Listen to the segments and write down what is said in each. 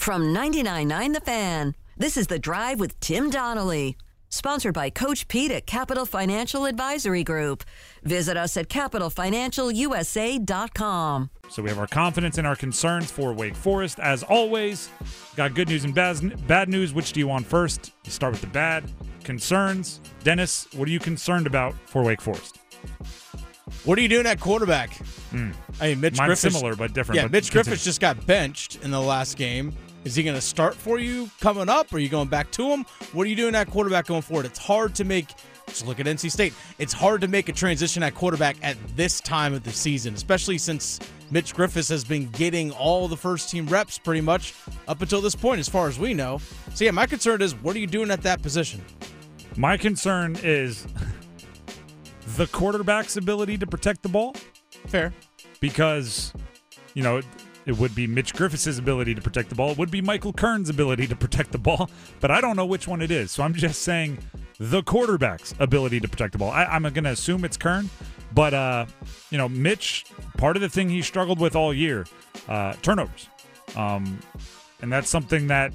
From 99.9 The Fan, this is The Drive with Tim Donnelly. Sponsored by Coach Pete at Capital Financial Advisory Group. Visit us at capitalfinancialusa.com. So we have our confidence and our concerns for Wake Forest. As always, got good news and bad, bad news. Which do you want first? You start with the bad. Concerns. Dennis, what are you concerned about for Wake Forest? What are you doing at quarterback? Mm. I mean, Mitch Mine's Griffis. similar but different. Yeah, but Mitch continue. Griffis just got benched in the last game. Is he going to start for you coming up? Are you going back to him? What are you doing at quarterback going forward? It's hard to make. Just look at NC State. It's hard to make a transition at quarterback at this time of the season, especially since Mitch Griffis has been getting all the first team reps pretty much up until this point, as far as we know. So, yeah, my concern is what are you doing at that position? My concern is the quarterback's ability to protect the ball Fair. because, you know, it would be Mitch Griffis' ability to protect the ball. It would be Michael Kern's ability to protect the ball, but I don't know which one it is. So I'm just saying the quarterback's ability to protect the ball. I, I'm going to assume it's Kern, but, uh, you know, Mitch, part of the thing he struggled with all year, uh, turnovers. Um, and that's something that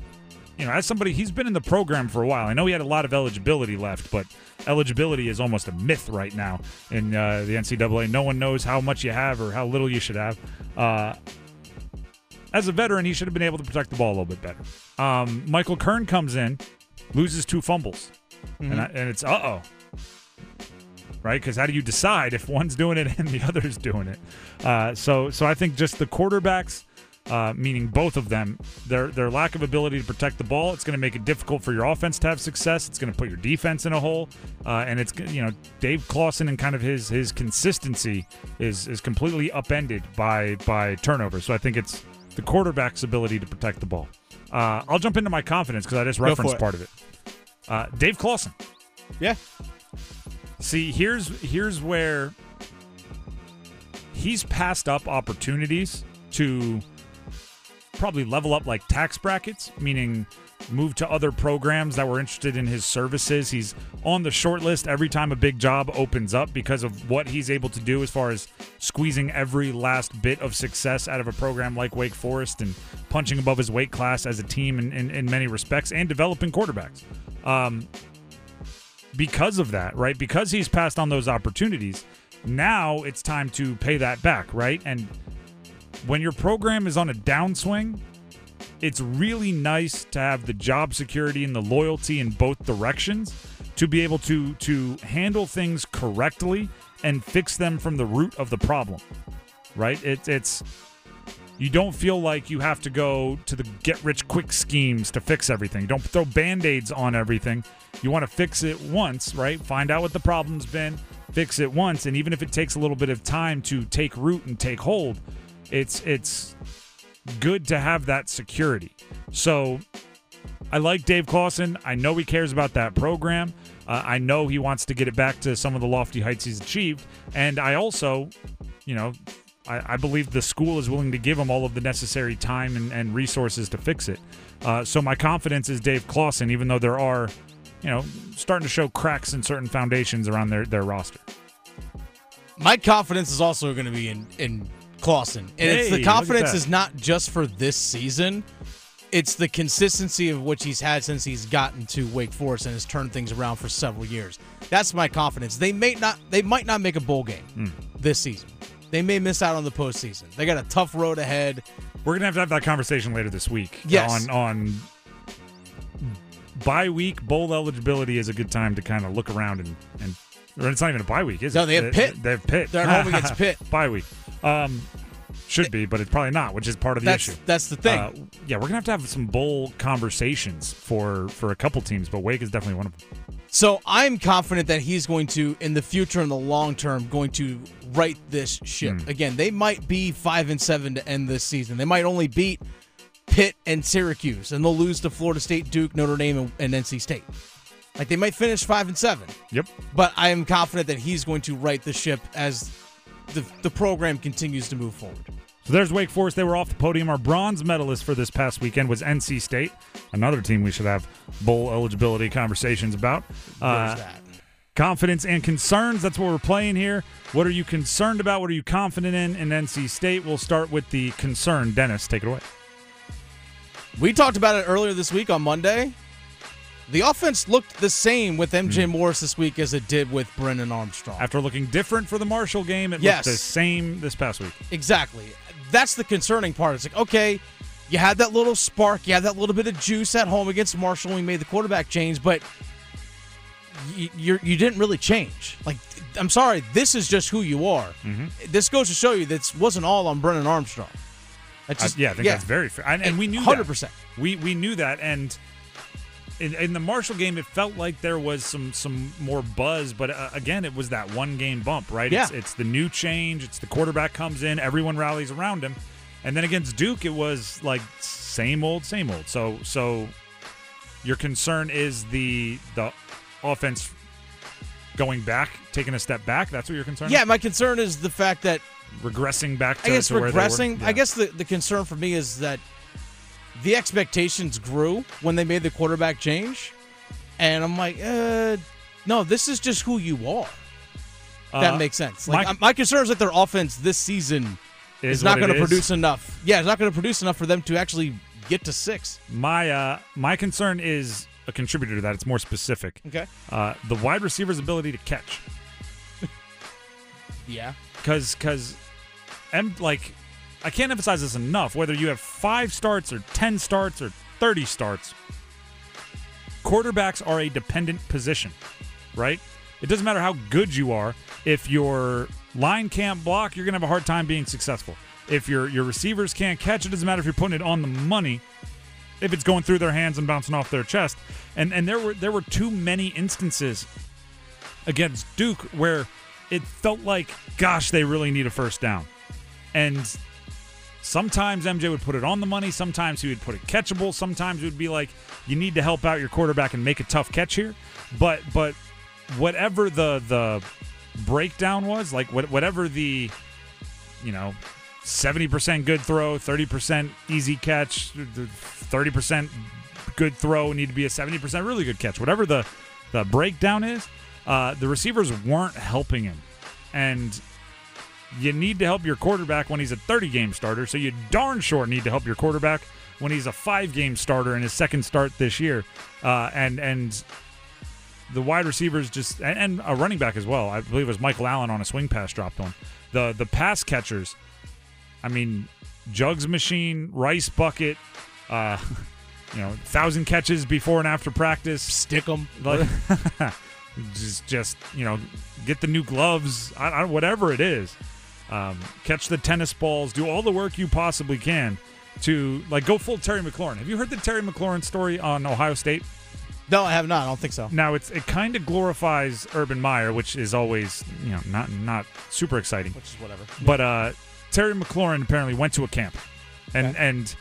you know, as somebody, he's been in the program for a while. I know he had a lot of eligibility left, but eligibility is almost a myth right now in uh, the NCAA. No one knows how much you have or how little you should have. Uh, as a veteran, he should have been able to protect the ball a little bit better. Um, Michael Kern comes in, loses two fumbles, and, I, and it's uh oh. Right, because how do you decide if one's doing it and the other's doing it? Uh, so, so I think just the quarterbacks uh, meaning both of them, their their lack of ability to protect the ball, it's going to make it difficult for your offense to have success. It's going to put your defense in a hole, uh, and it's you know Dave Clawson and kind of his his consistency is is completely upended by by turnovers. So I think it's the quarterback's ability to protect the ball. Uh, I'll jump into my confidence because I just referenced part of it. Uh, Dave Clawson. Yeah. See, here's here's where he's passed up opportunities to probably level up like tax brackets, meaning move to other programs that were interested in his services. He's on the short list every time a big job opens up because of what he's able to do as far as squeezing every last bit of success out of a program like Wake Forest and punching above his weight class as a team in, in, in many respects and developing quarterbacks. Um, because of that, right? Because he's passed on those opportunities, now it's time to pay that back, right? And when your program is on a downswing, it's really nice to have the job security and the loyalty in both directions to be able to to handle things correctly and fix them from the root of the problem. Right? It's it's you don't feel like you have to go to the get rich quick schemes to fix everything. Don't throw band-aids on everything. You want to fix it once, right? Find out what the problem's been, fix it once, and even if it takes a little bit of time to take root and take hold, it's it's good to have that security. So I like Dave Clawson. I know he cares about that program. Uh, I know he wants to get it back to some of the lofty heights he's achieved. And I also, you know, I, I believe the school is willing to give him all of the necessary time and, and resources to fix it. Uh, so my confidence is Dave Clawson, even though there are, you know, starting to show cracks in certain foundations around their, their roster. My confidence is also going to be in in Clawson, and it's the confidence is not just for this season. It's the consistency of which he's had since he's gotten to Wake Forest and has turned things around for several years. That's my confidence. They may not they might not make a bowl game Hmm. this season. They may miss out on the postseason. They got a tough road ahead. We're gonna have to have that conversation later this week. Yes. On on bye week bowl eligibility is a good time to kind of look around and and it's not even a bye week, is No, it? No, they have Pitt. They have Pitt. They're at home against Pitt. bye week. Um, should be, but it's probably not, which is part of the That's issue. that's the thing. Uh, yeah, we're gonna have to have some bowl conversations for for a couple teams, but Wake is definitely one of them. So I'm confident that he's going to, in the future, in the long term, going to right this ship. Hmm. Again, they might be five and seven to end this season. They might only beat Pitt and Syracuse, and they'll lose to Florida State, Duke, Notre Dame, and, and NC State. Like they might finish five and seven. Yep. But I am confident that he's going to right the ship as the the program continues to move forward. So there's Wake Forest. They were off the podium. Our bronze medalist for this past weekend was NC State, another team we should have bowl eligibility conversations about. Uh, that. confidence and concerns. That's what we're playing here. What are you concerned about? What are you confident in in NC State? We'll start with the concern. Dennis, take it away. We talked about it earlier this week on Monday. The offense looked the same with MJ Hmm. Morris this week as it did with Brennan Armstrong. After looking different for the Marshall game, it Yes. looked the same this past week. Exactly. That's the concerning part. It's like, okay, you had that little spark, you had that little bit of juice at home against Marshall when we made the quarterback change, but you you're, you didn't really change. Like, I'm sorry, this is just who you are. Mm-hmm. This goes to show you this wasn't all on Brennan Armstrong. That's I- yeah, I think that's very fair, and, and we knew that. 100%. We we knew that, and in, in the Marshall game, it felt like there was some some more buzz, but uh, again, it was that one game bump, right? It's, Yeah. it's the new change. It's the quarterback comes in, everyone rallies around him, and then against Duke, it was like same old, same old. So so your concern is the the offense going back, taking a step back. That's what you're concerned. Yeah, my concern is the fact that regressing back. To, I guess to where they were? regressing. Yeah. I guess the, the concern for me is that the expectations grew when they made the quarterback change, and I'm like, uh, no, this is just who you are. If that Uh, makes sense. Like my- my, my concern is that their offense this season Is is, not going to produce enough. Yeah, it's not going to produce enough for them to actually get to six. My uh, my concern is a contributor to that. It's more specific. Okay. Uh, the wide receiver's ability to catch, Yeah. because because, and like, I can't emphasize this enough. Whether you have five starts or ten starts or thirty starts, quarterbacks are a dependent position, right? It doesn't matter how good you are. If your line can't block, you're gonna have a hard time being successful. If your your receivers can't catch, it doesn't matter if you're putting it on the money. If it's going through their hands and bouncing off their chest, and and there were there were too many instances against Duke where it felt like, gosh, they really need a first down, and Sometimes MJ would put it on the money. Sometimes he would put it catchable. Sometimes it would be like you need to help out your quarterback and make a tough catch here. But but whatever the the breakdown was, like what, whatever the you know seventy percent good throw, thirty percent easy catch, thirty percent good throw need to be a seventy percent really good catch. Whatever the the breakdown is, uh, the receivers weren't helping him, and you need to help your quarterback when he's a 30 game starter. So you darn sure need to help your quarterback when he's a five game starter in his second start this year. Uh, and and the wide receivers just and, and a running back as well. I believe it was Michael Allen on a swing pass dropped on. The the pass catchers. I mean, Jugs machine, Rice bucket. Uh, you know, thousand catches before and after practice. Stick them. Like, just, just you know, get the new gloves, I, I, whatever it is. Um, catch the tennis balls, do all the work you possibly can to like go full Terry McLaurin. Have you heard the Terry McLaurin story on Ohio State? No, I have not. I don't think so. Now it's it kind of glorifies Urban Meyer, which is always you know not not super exciting. Which is whatever. But uh, Terry McLaurin apparently went to a camp, and Okay. and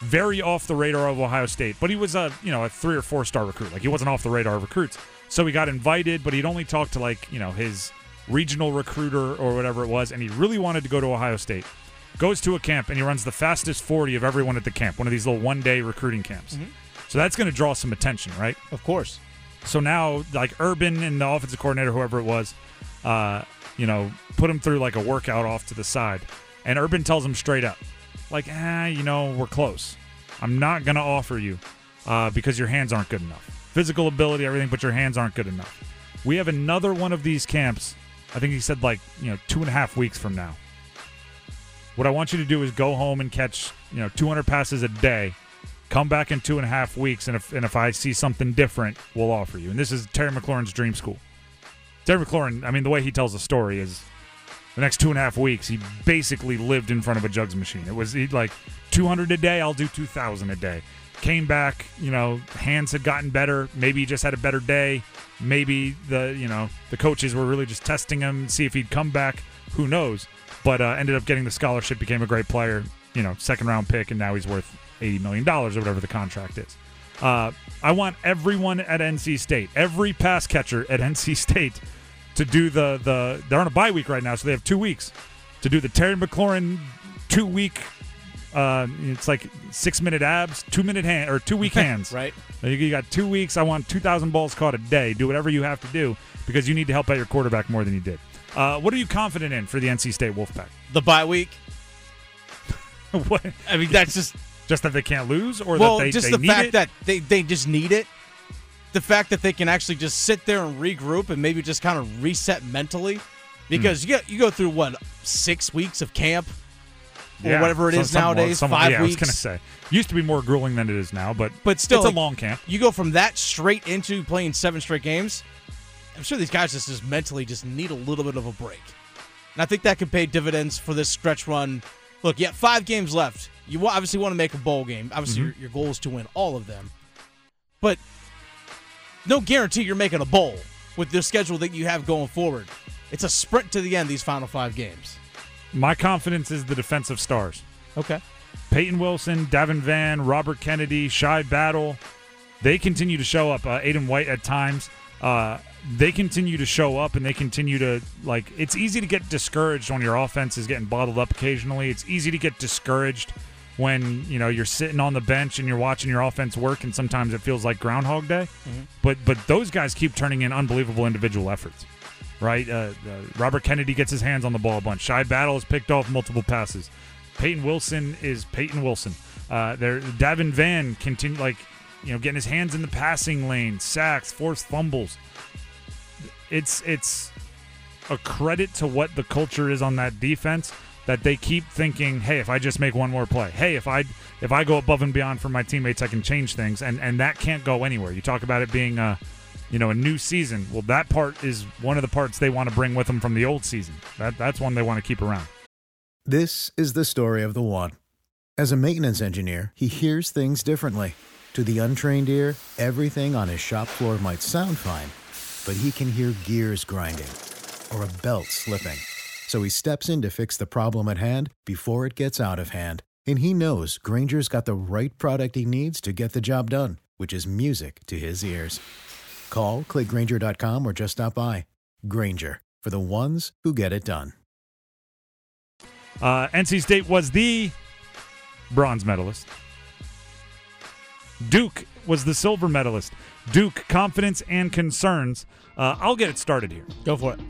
very off the radar of Ohio State. But he was a you know a three or four star recruit. Like he wasn't off the radar of recruits. So he got invited, but he'd only talked to like you know his regional recruiter or whatever it was, and he really wanted to go to Ohio State. Goes to a camp and he runs the fastest 40 of everyone at the camp, one of these little one day recruiting camps. So that's going to draw some attention, right? Of course. So now, like Urban and the offensive coordinator, whoever it was, uh, you know, put him through like a workout off to the side, and Urban tells him straight up, like, ah, you know, we're close. I'm not gonna offer you uh, because your hands aren't good enough. Physical ability, everything, but your hands aren't good enough. We have another one of these camps. I think he said like you know two and a half weeks from now. What I want you to do is go home and catch you know 200 passes a day come back in two and a half weeks, and if and if I see something different, we'll offer you. And this is Terry McLaurin's dream school. Terry McLaurin, I mean, the way he tells the story is the next two and a half weeks, he basically lived in front of a jugs machine. It was like 200 a day, I'll do 2,000 a day. Came back, you know, hands had gotten better. Maybe he just had a better day. Maybe the you know the coaches were really just testing him, see if he'd come back. Who knows? But uh, ended up getting the scholarship, became a great player. You know, second round pick, and now he's worth eighty million dollars or whatever the contract is. Uh, I want everyone at NC State, every pass catcher at NC State, to do the the. They're on a bye week right now, so they have two weeks to do the Terry McLaurin two week. Uh, it's like six minute abs, two minute hand or two week hands. Right. You- got two weeks. I want two thousand balls caught a day. Do whatever you have to do because you need to help out your quarterback more than you did. Uh, what are you confident in for the NC State Wolfpack? The bye week. what? I mean, that's just Just that they can't lose, or well, that they, just they the need fact it? that they, they just need it. The fact that they can actually just sit there and regroup and maybe just kind of reset mentally, because you get you go through what six weeks of camp or whatever it so- is nowadays, five yeah, weeks. I was gonna say used to be more grueling than it is now, but But still, it's a long camp. You go from that straight into playing seven straight games. I'm sure these guys just, just mentally just need a little bit of a break. And I think that could pay dividends for this stretch run. Look, you have five games left. You obviously want to make a bowl game. Obviously, Mm-hmm. your, your goal is to win all of them. But no guarantee you're making a bowl with the schedule that you have going forward. It's a sprint to the end, these final five games. My confidence is the defensive stars. Okay. Payton Wilson, Davin Vann, Robert Kennedy, Shy Battle, they continue to show up. Uh, Aydan White at times, uh, they continue to show up and they continue to like. It's easy to get discouraged when your offense is getting bottled up occasionally. It's easy to get discouraged when you know you're sitting on the bench and you're watching your offense work, and sometimes it feels like Groundhog Day. But but those guys keep turning in unbelievable individual efforts. Right, uh, uh, Robert Kennedy gets his hands on the ball a bunch. Shy Battle has picked off multiple passes. Payton Wilson is Payton Wilson. Uh, there, Davin Vann continue like you know getting his hands in the passing lane, sacks, forced fumbles. It's it's a credit to what the culture is on that defense that they keep thinking, hey, if I just make one more play, hey, if I if I go above and beyond for my teammates, I can change things, and and that can't go anywhere. You talk about it being a you know a new season. Well, that part is one of the parts they want to bring with them from the old season. That that's one they want to keep around. This is the story of the one. As a maintenance engineer, he hears things differently. To the untrained ear, everything on his shop floor might sound fine, but he can hear gears grinding or a belt slipping. So he steps in to fix the problem at hand before it gets out of hand. And he knows Grainger's got the right product he needs to get the job done, which is music to his ears. Call, clickgrainger.com, or just stop by. Grainger, for the ones who get it done. Uh, NC State was the bronze medalist. Duke was the silver medalist. Duke, confidence and concerns. Uh, I'll get it started here. Go for it.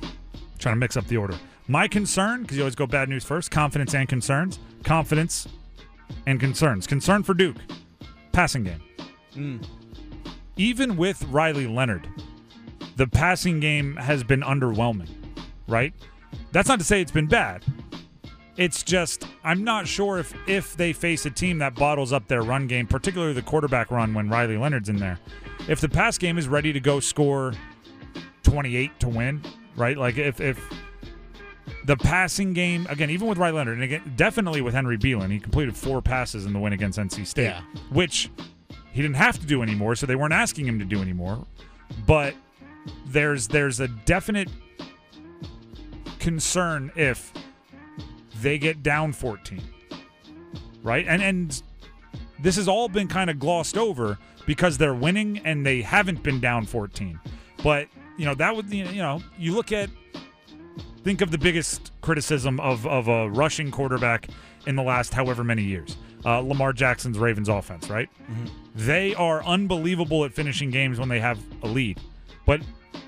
Trying to mix up the order. My concern, because you always go bad news first, confidence and concerns. Confidence and concerns. Concern for Duke, passing game. Even with Riley Leonard, the passing game has been underwhelming, right? That's not to say it's been bad. It's just I'm not sure if if they face a team that bottles up their run game, particularly the quarterback run when Riley Leonard's in there. If the pass game is ready to go score 28 to win, right? Like if if the passing game again, even with Riley Leonard, and again, definitely with Henry Belin, he completed four passes in the win against NC State, Yeah. which he didn't have to do anymore, so they weren't asking him to do anymore. But there's there's a definite concern if they get down 14 right and and this has all been kind of glossed over because they're winning and they haven't been down 14 but you know that would you know you look at think of the biggest criticism of of a rushing quarterback in the last however many years uh, lamar jackson's ravens offense right they are unbelievable at finishing games when they have a lead but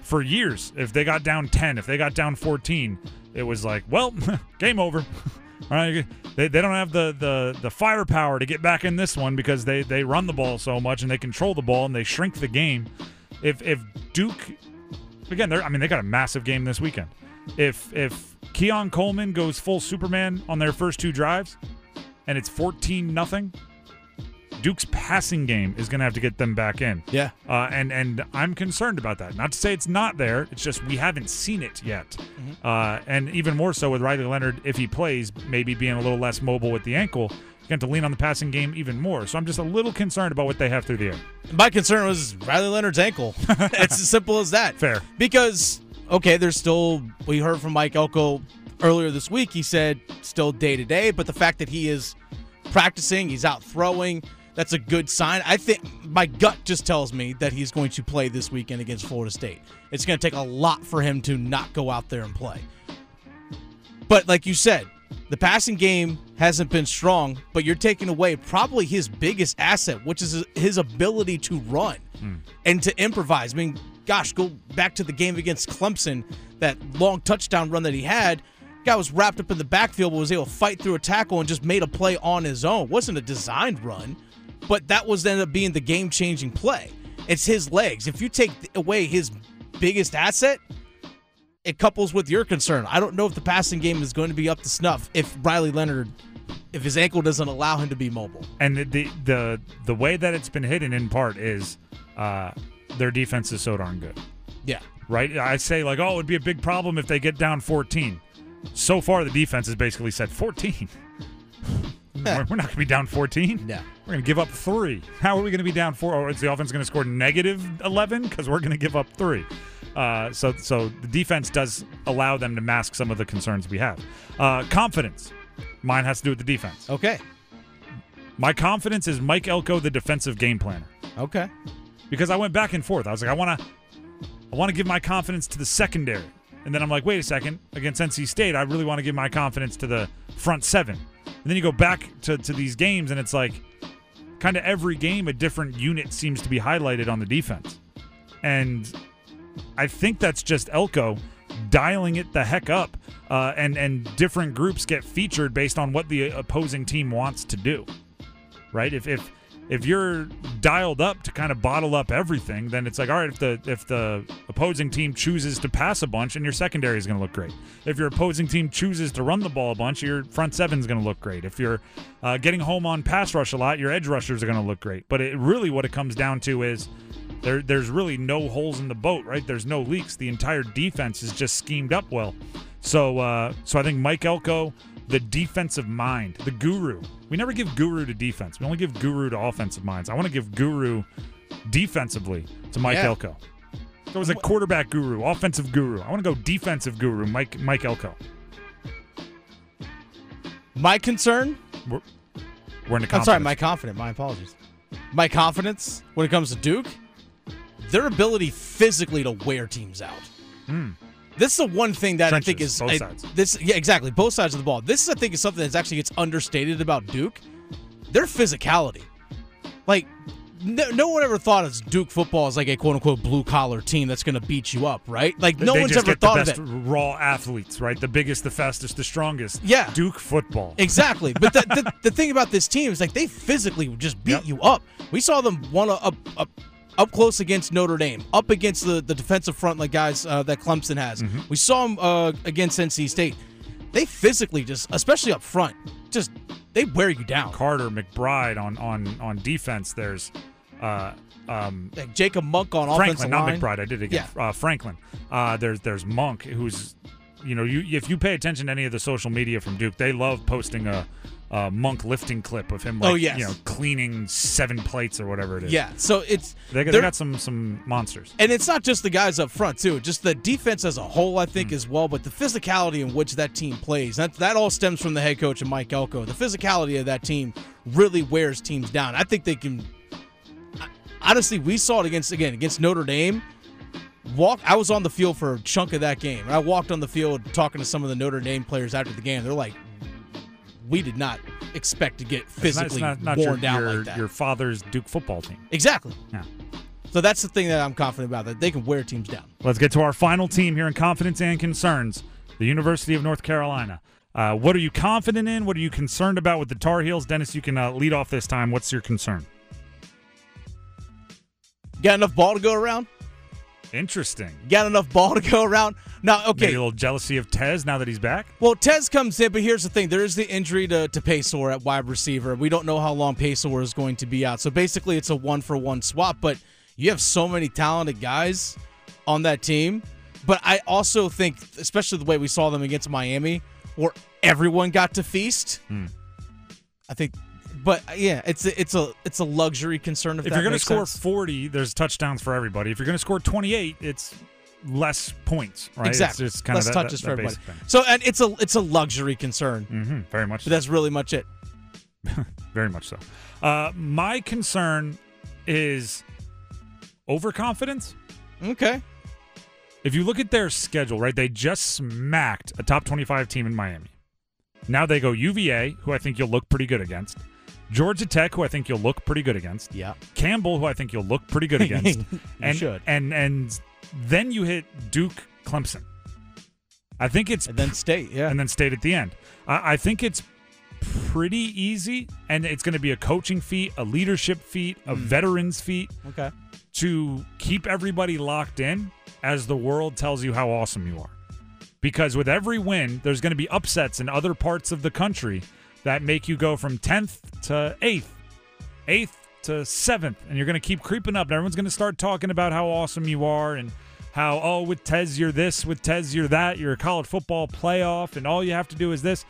for years if they got down 10 if they got down 14 it was like well game over Right? They, they don't have the, the, the firepower to get back in this one because they, they run the ball so much and they control the ball and they shrink the game. If if Duke again, they're I mean they got a massive game this weekend. If if Keon Coleman goes full Superman on their first two drives and it's 14 nothing, Duke's passing game is going to have to get them back in. Yeah. Uh, and and I'm concerned about that. Not to say it's not there. It's just we haven't seen it yet. Uh, and even more so with Riley Leonard, if he plays, maybe being a little less mobile with the ankle, going to lean on the passing game even more. So I'm just a little concerned about what they have through the air. My concern was Riley Leonard's ankle. it's as simple as that. Fair. Because, okay, there's still, we heard from Mike Elko earlier this week. He said still day to day, but the fact that he is practicing, he's out throwing, that's a good sign. I think my gut just tells me that he's going to play this weekend against Florida State. It's going to take a lot for him to not go out there and play. But like you said, the passing game hasn't been strong, but you're taking away probably his biggest asset, which is his ability to run hmm. and to improvise. I mean, gosh, go back to the game against Clemson, that long touchdown run that he had. Guy was wrapped up in the backfield, but was able to fight through a tackle and just made a play on his own. wasn't a designed run, but that was ended up being the game changing play. It's his legs. If you take away his biggest asset, it couples with your concern. I don't know if the passing game is going to be up to snuff if Riley Leonard, if his ankle doesn't allow him to be mobile. And the the the, the way that it's been hidden in part is uh, their defense is so darn good. Yeah. Right? I say like, oh, it'd be a big problem if they get down 14. So far, the defense has basically said 14. we're, we're not going to be down 14. No. We're going to give up three. How are we going to be down four? Or is the offense going to score negative 11 because we're going to give up three? Uh, so, so the defense does allow them to mask some of the concerns we have. Uh, confidence. Mine has to do with the defense. Okay. My confidence is Mike Elko, the defensive game planner, Okay. Because I went back and forth. I was like, I want to, I want to give my confidence to the secondary, and then I'm like, wait a second, against NC State, I really want to give my confidence to the front seven. And then you go back to to these games, and it's like, kind of every game, a different unit seems to be highlighted on the defense, and I think that's just Elko dialing it the heck up, uh, and and different groups get featured based on what the opposing team wants to do. Right? If if if you're dialed up to kind of bottle up everything, then it's like, all right, if the if the opposing team chooses to pass a bunch, and your secondary is going to look great. If your opposing team chooses to run the ball a bunch, your front seven is going to look great. If you're uh, getting home on pass rush a lot, your edge rushers are going to look great. But it really what it comes down to is there there's really no holes in the boat, right? There's no leaks. The entire defense is just schemed up well. So uh, so I think Mike Elko, the defensive mind, the guru. We never give guru to defense. We only give guru to offensive minds. I want to give guru defensively to Mike Yeah. Elko. So it was a quarterback guru, offensive guru. I want to go defensive guru, Mike Mike Elko. My concern. We're, we're in the I'm sorry, my confidence. My apologies. My confidence when it comes to Duke, their ability physically to wear teams out. Hmm. This is the one thing that I think is both I- sides. this. Yeah, exactly. Both sides of the ball. This is I think is something that actually gets understated about Duke. Their physicality, like. No, no one ever thought of Duke football as like a quote unquote blue collar team that's going to beat you up, right? Like no they one's ever thought the of it. raw athletes, right? The biggest, the fastest, the strongest. Yeah. Duke football. Exactly. But the, the, the thing about this team is like they physically just beat Yep. you up. We saw them one up up up close against Notre Dame, up against the, the defensive front like guys uh, that Clemson has. Mm-hmm. We saw them uh, against NC State. They physically just, especially up front, just they wear you down. Carter, McBride on on on defense. There's uh, um, Like Jacob Monk on Franklin, offensive not line. McBride. I did it again. Yeah. Uh, Franklin. Uh, there's there's Monk, who's you know you if you pay attention to any of the social media from Duke, they love posting a, a Monk lifting clip of him oh, like Oh, yes. you know cleaning seven plates or whatever it is. Yeah, so it's they, they got some some monsters. And it's not just the guys up front too, just the defense as a whole, I think, hmm. as well. But the physicality in which that team plays, that that all stems from the head coach and Mike Elko. The physicality of that team really wears teams down. I think they can. Honestly, we saw it against again against Notre Dame. Walk. I was on the field for a chunk of that game, and I walked on the field talking to some of the Notre Dame players after the game. They're like, "We did not expect to get It's not- physically it's not, not worn your, down your, like that." your father's Duke football team. exactly. Yeah. So that's the thing that I'm confident about that they can wear teams down. Let's get to our final team here in confidence and concerns the University of North Carolina. Uh, what are you confident in? What are you concerned about with the Tar Heels? Dennis, you can uh, lead off this time. What's your concern? Got enough ball to go around? Interesting. Got enough ball to go around? Now, okay. Maybe a little jealousy of Tez now that he's back. Well, Tez comes in, but here's the thing: there is the injury to to Paysour at wide receiver. We don't know how long Paysour is going to be out. So basically, it's a one for one swap. But you have so many talented guys on that team. But I also think, especially the way we saw them against Miami, where everyone got to feast. Hmm. I think, but yeah, it's a, it's a it's a luxury concern. If, If you're going to score sense. 40, there's touchdowns for everybody. If you're going to score 28, it's less points, right? exactly, It's just kind less of that, touches that, for that everybody. So, and it's a it's a luxury concern. hmm very much. But that's really much it. Very much so. Uh, my concern is overconfidence. Okay. If you look at their schedule, right, they just smacked a top 25 team in Miami. Now they go UVA, who I think you'll look pretty good against. Georgia Tech, who I think you'll look pretty good against. Yeah. Campbell, who I think you'll look pretty good against. You and should. and and then you hit Duke, Clemson. I think it's and then state, yeah. and then state at the end. I, I think it's pretty easy, and it's going to be a coaching feat, a leadership feat, a hmm. veterans feat okay. to keep everybody locked in as the world tells you how awesome you are. Because with every win, there's going to be upsets in other parts of the country that make you go from 10th to 8th, 8th to 7th, and you're going to keep creeping up. And everyone's going to start talking about how awesome you are and how, oh, with Tez, you're this, with Tez, you're that, you're a college football playoff, and all you have to do is this.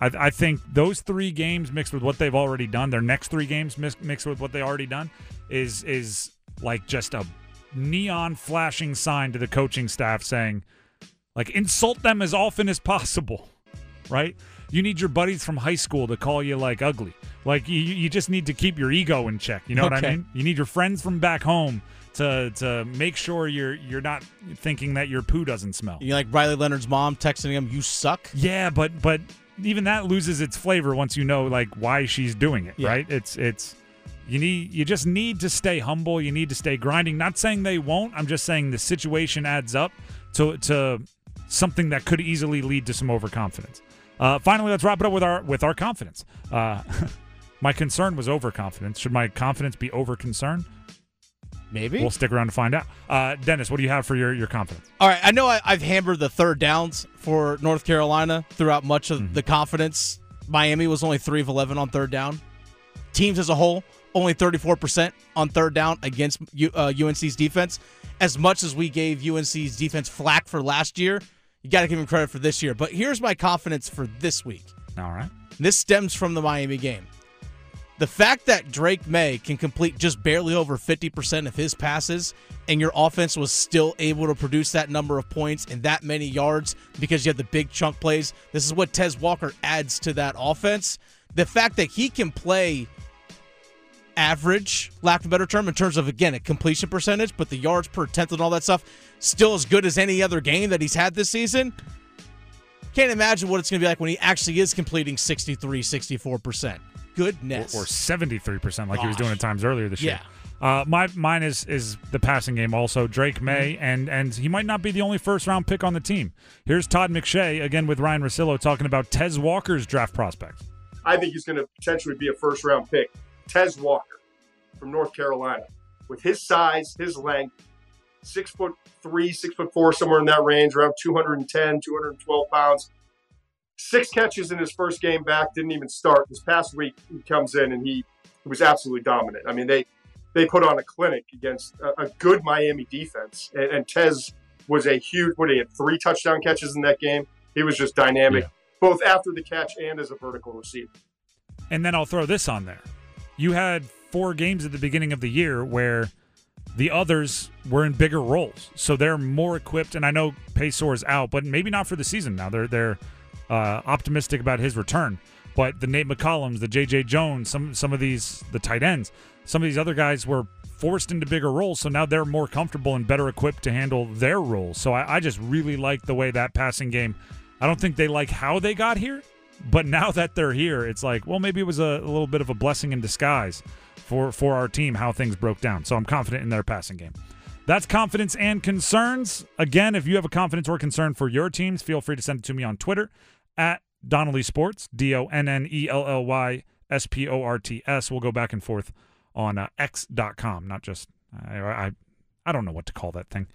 I, I think those three games mixed with what they've already done, their next three games mix, mixed with what they already done, is is like just a neon flashing sign to the coaching staff saying, like, insult them as often as possible, right? You need your buddies from high school to call you like ugly. Like you, you just need to keep your ego in check. You know what I mean? You need your friends from back home to to make sure you're you're not thinking that your poo doesn't smell. You like Riley Leonard's mom texting him, "You suck." Yeah, but but even that loses its flavor once you know like why she's doing it, Yeah. right? It's it's you need you just need to stay humble, you need to stay grinding. Not saying they won't. I'm just saying the situation adds up to to something that could easily lead to some overconfidence. Uh, finally, let's wrap it up with our with our confidence. Uh, my concern was overconfidence. Should my confidence be over concern? Maybe. We'll stick around to find out. Uh, Dennis, what do you have for your your confidence? All right, I know I, I've hammered the third downs for North Carolina throughout much of the confidence. Miami was only three of eleven on third down. Teams as a whole only thirty four percent on third down against U, uh, UNC's defense. As much as we gave UNC's defense flack for last year, you got to give him credit for this year. But here's my confidence for this week. All right. This stems from the Miami game. The fact that Drake Maye can complete just barely over 50% of his passes and your offense was still able to produce that number of points and that many yards because you had the big chunk plays. This is what Tez Walker adds to that offense. The fact that he can play average, lack of a better term, in terms of again a completion percentage, but the yards per tenth and all that stuff still as good as any other game that he's had this season. Can't imagine what it's going to be like when he actually is completing 63, 64%. Goodness. or seventy three percent, like he was doing at times earlier this year. Uh, my mine is is the passing game. Also, Drake Maye, Mm-hmm. and and he might not be the only first round pick on the team. Here's Todd McShay again with Ryan Rosillo talking about Tez Walker's draft prospects. I think he's going to potentially be a first round pick. Tez Walker from North Carolina, with his size, his length, six foot three, six foot four, somewhere in that range, around 210, 212 pounds. Six catches in his first game back, didn't even start. This past week, he comes in and he, he was absolutely dominant. I mean, they they put on a clinic against a, a good Miami defense, and, and Tez was a huge. What he had three touchdown catches in that game. He was just dynamic, Yeah. both after the catch and as a vertical receiver. And then I'll throw this on there. You had four games at the beginning of the year where the others were in bigger roles, so they're more equipped. And I know Paysour's out, but maybe not for the season. Now they're they're uh, optimistic about his return. But the Nate McCollum, the J.J. Jones, some some of these the tight ends, some of these other guys were forced into bigger roles, so now they're more comfortable and better equipped to handle their roles. So I, I just really like the way that passing game. I don't think they like how they got here, but now that they're here, it's like, well, maybe it was a, a little bit of a blessing in disguise for for our team how things broke down. So I'm confident in their passing game. That's confidence and concerns. Again, if you have a confidence or concern for your teams, feel free to send it to me on Twitter at Donnelly Sports, D O N N E L L Y S P O R T S. We'll go back and forth on uh, X.com, not just, I, I, I don't know what to call that thing.